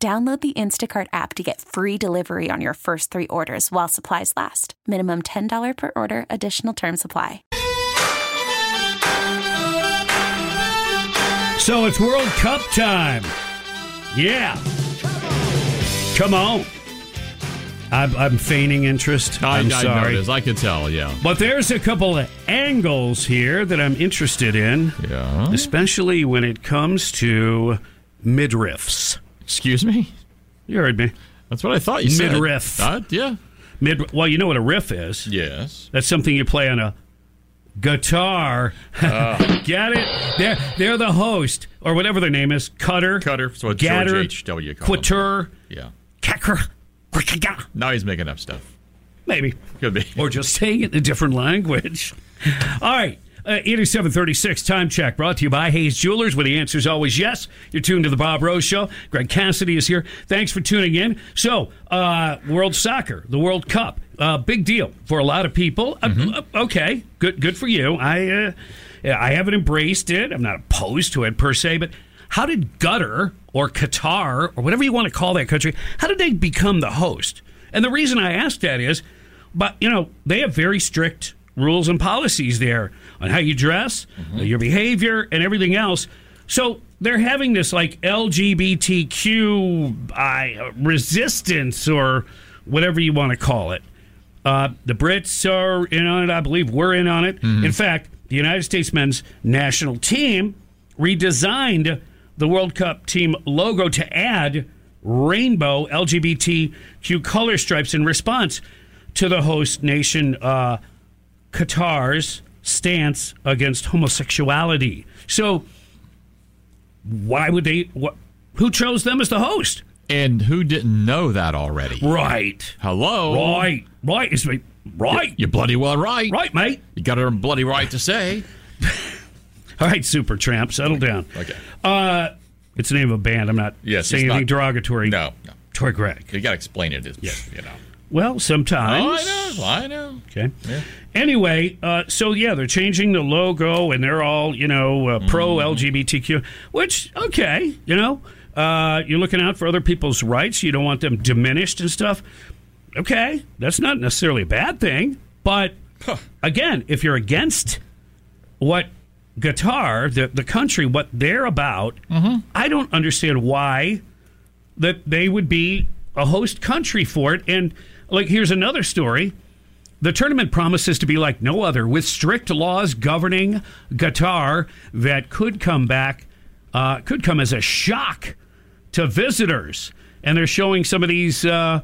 Download the Instacart app to get free delivery on your first three orders while supplies last. Minimum $10 per order, additional term supply. So it's World Cup time. Yeah. Come on. I'm, I'm feigning interest. I, I'm I sorry. noticed. I could tell. Yeah. But there's a couple of angles here that I'm interested in, Yeah. especially when it comes to midriffs. Excuse me. You heard me. That's what I thought you said. Midriff. Uh, yeah. Mid. Well, you know what a riff is. Yes. That's something you play on a guitar. Get it? They're they're the host or whatever their name is. Cutter. Cutter. So it's Gatter. George H. W. called. Quitter. Yeah. Cacker. Now he's making up stuff. Maybe. Could be. Or just saying it in a different language. All right. Uh, 8736 time check brought to you by Hayes Jewelers, where the answer is always yes. You're tuned to the Bob Rose Show. Greg Cassidy is here. Thanks for tuning in. So, uh, World Soccer, the World Cup, uh, big deal for a lot of people. Uh, Uh, okay, good, good for you. I, uh, I haven't embraced it. I'm not opposed to it per se, but how did Qatar or Qatar or whatever you want to call that country, how did they become the host? And the reason I ask that is, but you know, they have very strict rules and policies there on how you dress, your behavior, and everything else. So they're having this like LGBTQ uh, resistance or whatever you want to call it. Uh, the Brits are in on it. I believe we're in on it. In fact, the United States men's national team redesigned the World Cup team logo to add rainbow LGBTQ color stripes in response to the host nation uh, Qatar's stance against homosexuality. So, why would they? What, who chose them as the host? And who didn't know that already? Right, Hello. right, right. Is me right? You're bloody well right. Right, mate. You got a bloody right to say. All right, Supertramp, settle down. Okay. Uh, it's the name of a band. I'm not Yes, saying anything not- derogatory. No. no. Toward Greg. You got to explain it. It's, You know. Well, sometimes. Oh. I know. I know. Okay. Yeah. Anyway, uh, so yeah, they're changing the logo and they're all, you know, uh, pro Mm-hmm. LGBTQ, which, okay, you know, uh, you're looking out for other people's rights. You don't want them diminished and stuff. Okay, that's not necessarily a bad thing. But again, if you're against what Qatar, the, the country, what they're about, Mm-hmm. I don't understand why that they would be a host country for it. And like, here's another story. The tournament promises to be like no other, with strict laws governing Qatar that could come back, uh, could come as a shock to visitors. And they're showing some of these uh,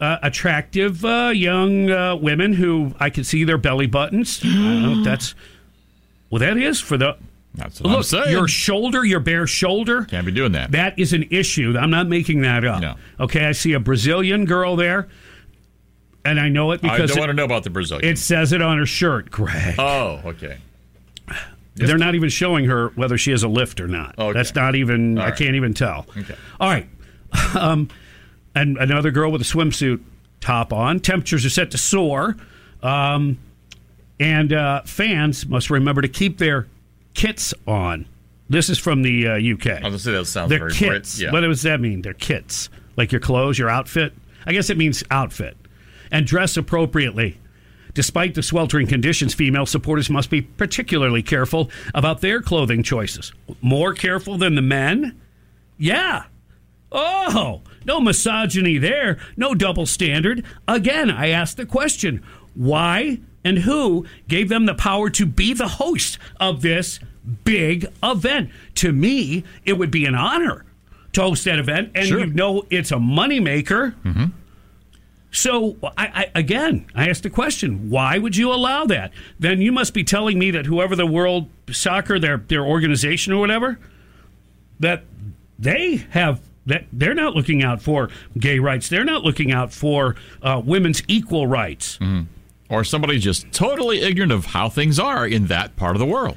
uh, attractive uh, young uh, women who I can see their belly buttons. I don't know if that's well, that is for the That's what I'm saying. your shoulder, your bare shoulder. Can't be doing that. That is an issue. I'm not making that up. No. Okay, I see a Brazilian girl there, and I know it because I don't it, want to know about the Brazilian. it says it on her shirt, Greg. oh, okay. They're not even showing her whether she has a lift or not. Okay. That's not even. I can't even tell. Okay. All right. Um, and another girl with a swimsuit top on. Temperatures are set to soar. Um, and uh, fans must remember to keep their kits on. This is from the uh, UK. I was say that sounds Their very kits. Yeah. What does that mean? Their kits, like your clothes, your outfit. I guess it means outfit, and dress appropriately. Despite the sweltering conditions, female supporters must be particularly careful about their clothing choices. More careful than the men? Yeah. Oh, no misogyny there. No double standard. Again, I ask the question why and who gave them the power to be the host of this big event? To me, it would be an honor to host that event, and Sure. you know it's a moneymaker. Mm-hmm. So, I, I, again, I asked the question: Why would you allow that? Then you must be telling me that whoever the World Soccer, their their organization or whatever, that they have That they're not looking out for gay rights. They're not looking out for uh, women's equal rights. Or somebody just totally ignorant of how things are in that part of the world.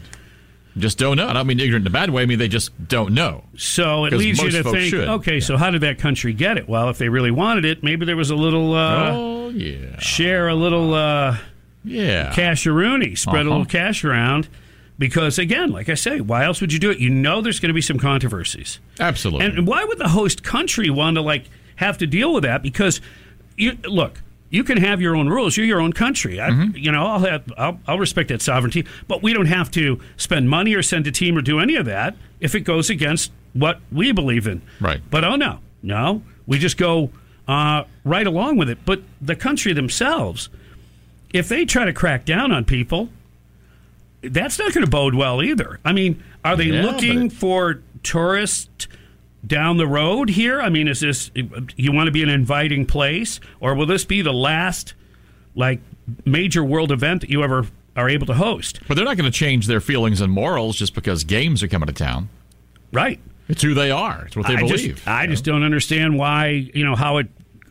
Just don't know. I don't mean ignorant in a bad way. I mean they just don't know. So it leads you to think, should. okay, so how did that country get it? Well, if they really wanted it, maybe there was a little uh, oh yeah, share, a little uh, yeah. casheroony, spread a Uh-huh. little cash around. Because again, like I say, why else would you do it? You know, there's going to be some controversies. Absolutely. And why would the host country want to like have to deal with that? Because you look, you can have your own rules. You're your own country. I, Mm-hmm. You know, I'll have I'll, I'll respect that sovereignty, but we don't have to spend money or send a team or do any of that if it goes against what we believe in. Right. But oh no, no, we just go uh, right along with it. But the country themselves, if they try to crack down on people, that's not going to bode well either. I mean, are they Yeah, looking for tourists down the road here? I mean, is this you want to be an inviting place, or will this be the last like major world event that you ever are able to host? but they're not going to change their feelings and morals just because games are coming to town. Right. It's who they are. It's what they I believe. just, I just don't understand why you know how it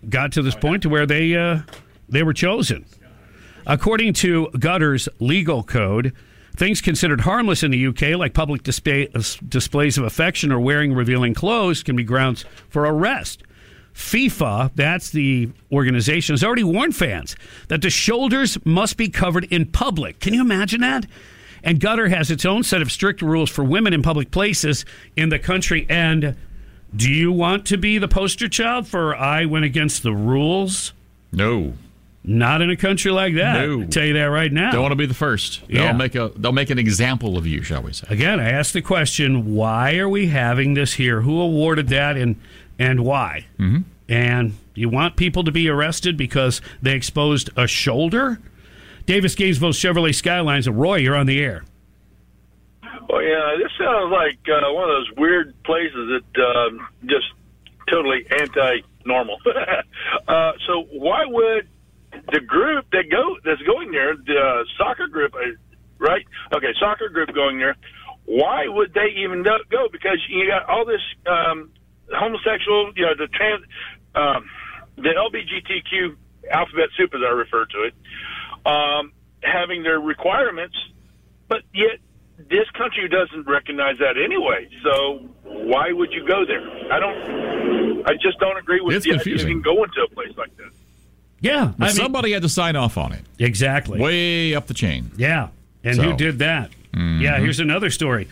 got to this point to where they uh, they were chosen. According to Gutter's legal code, things considered harmless in the UK, like public display, displays of affection or wearing revealing clothes, can be grounds for arrest. FIFA, that's the organization, has already warned fans that the shoulders must be covered in public. Can you imagine that? And Gutter has its own set of strict rules for women in public places in the country. And do you want to be the poster child for I went against the rules? no. Not in a country like that. No. I tell you that right now. Don't want to be the first. Yeah. They'll make a they'll make an example of you, shall we say? Again, I asked the question: Why are we having this here? Who awarded that, and and why? Mm-hmm. And you want people to be arrested because they exposed a shoulder? Davis Gainesville Chevrolet Skylines. Roy, you're on the air. Well, yeah, this sounds like uh, one of those weird places that um, just totally anti-normal. uh, so why would the group that go that's going there, the uh, soccer group, uh, right? Okay, soccer group going there. Why would they even go-? Because you got all this um, homosexual, you know, the trans, um, the LGBTQ alphabet soup, as I refer to it, um, having their requirements, but yet this country doesn't recognize that anyway. So why would you go there? I don't. I just don't agree with It's the idea of confusing. even going to a place like that. Yeah, But I mean, somebody had to sign off on it, exactly. way up the chain. Yeah. And So- who did that? Yeah, here's another story.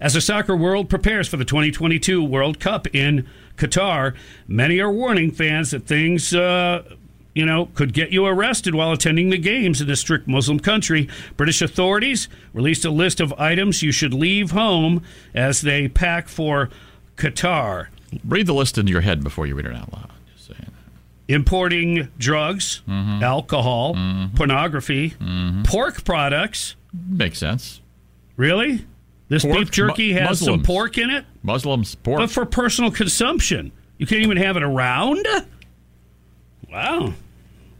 As the soccer world prepares for the 2022 World Cup in Qatar, many are warning fans that things, uh, you know, could get you arrested while attending the games in this strict Muslim country. British authorities released a list of items you should leave home as they pack for Qatar. Read the list into your head before you read it out loud. Importing drugs, mm-hmm. alcohol, mm-hmm. pornography, mm-hmm. pork products. Makes sense. Really? This Pork? beef jerky Mu- has some pork in it, Muslims pork. but for personal consumption. You can't even have it around? Wow.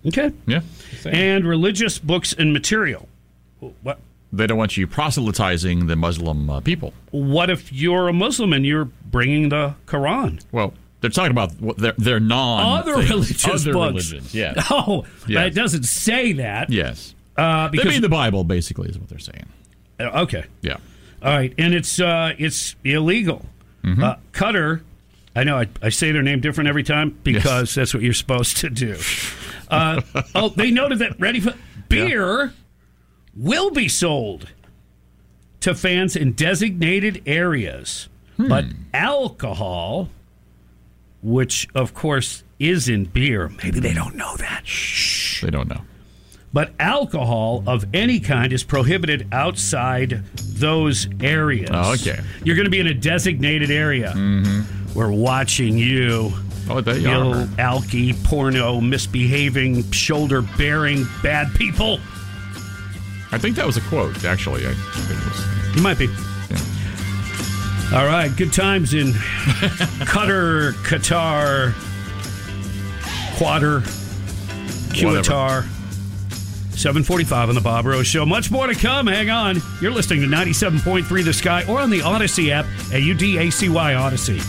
Okay. yeah. And religious books and material. What They don't want you proselytizing the Muslim uh, people. what if you're a Muslim and you're bringing the Quran? Well, they're talking about what their their non Other things. religious other books. religions. Yeah. Oh, Yes. but it doesn't say that. yes. Uh, They mean the Bible, basically, is what they're saying. Uh, okay. Yeah. All right, and it's uh, it's illegal. Mm-hmm. Uh, Cutter, I know I, I say their name different every time because that's what you're supposed to do. Uh, oh, they noted that ready for beer will be sold to fans in designated areas, Hmm. but alcohol, which of course is in beer, maybe they don't know that. Shh. They don't know. But alcohol of any kind is prohibited outside those areas. Oh, okay. You're going to be in a designated area. Mm-hmm. We're watching you, Oh, they you are. alky, porno, misbehaving, shoulder bearing bad people. I think that was a quote, actually. I think it was. You might be. All right, good times in Qatar, Qatar, Quater, Qatar. 745 on the Bob Rose Show. Much more to come. Hang on. You're listening to 97.3 The Sky or on the Audacy app at Audacy Odyssey.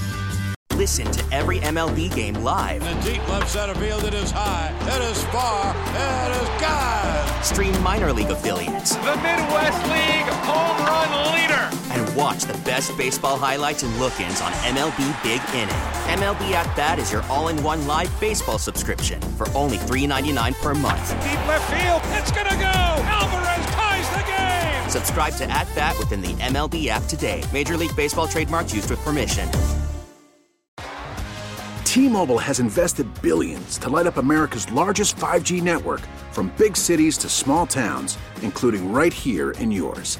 Listen to every MLB game live. In the deep left center field, it is high, it is far, it is God. Stream minor league affiliates. The Midwest League home run leader. And watch the best baseball highlights and look ins on MLB Big Inning. MLB At Bat is your all in one live baseball subscription for only $3.99 per month. Deep left field, it's going to go. Alvarez ties the game. Subscribe to At Bat within the MLB app today. Major League Baseball trademarks used with permission. T Mobile has invested billions to light up America's largest 5G network from big cities to small towns, including right here in yours.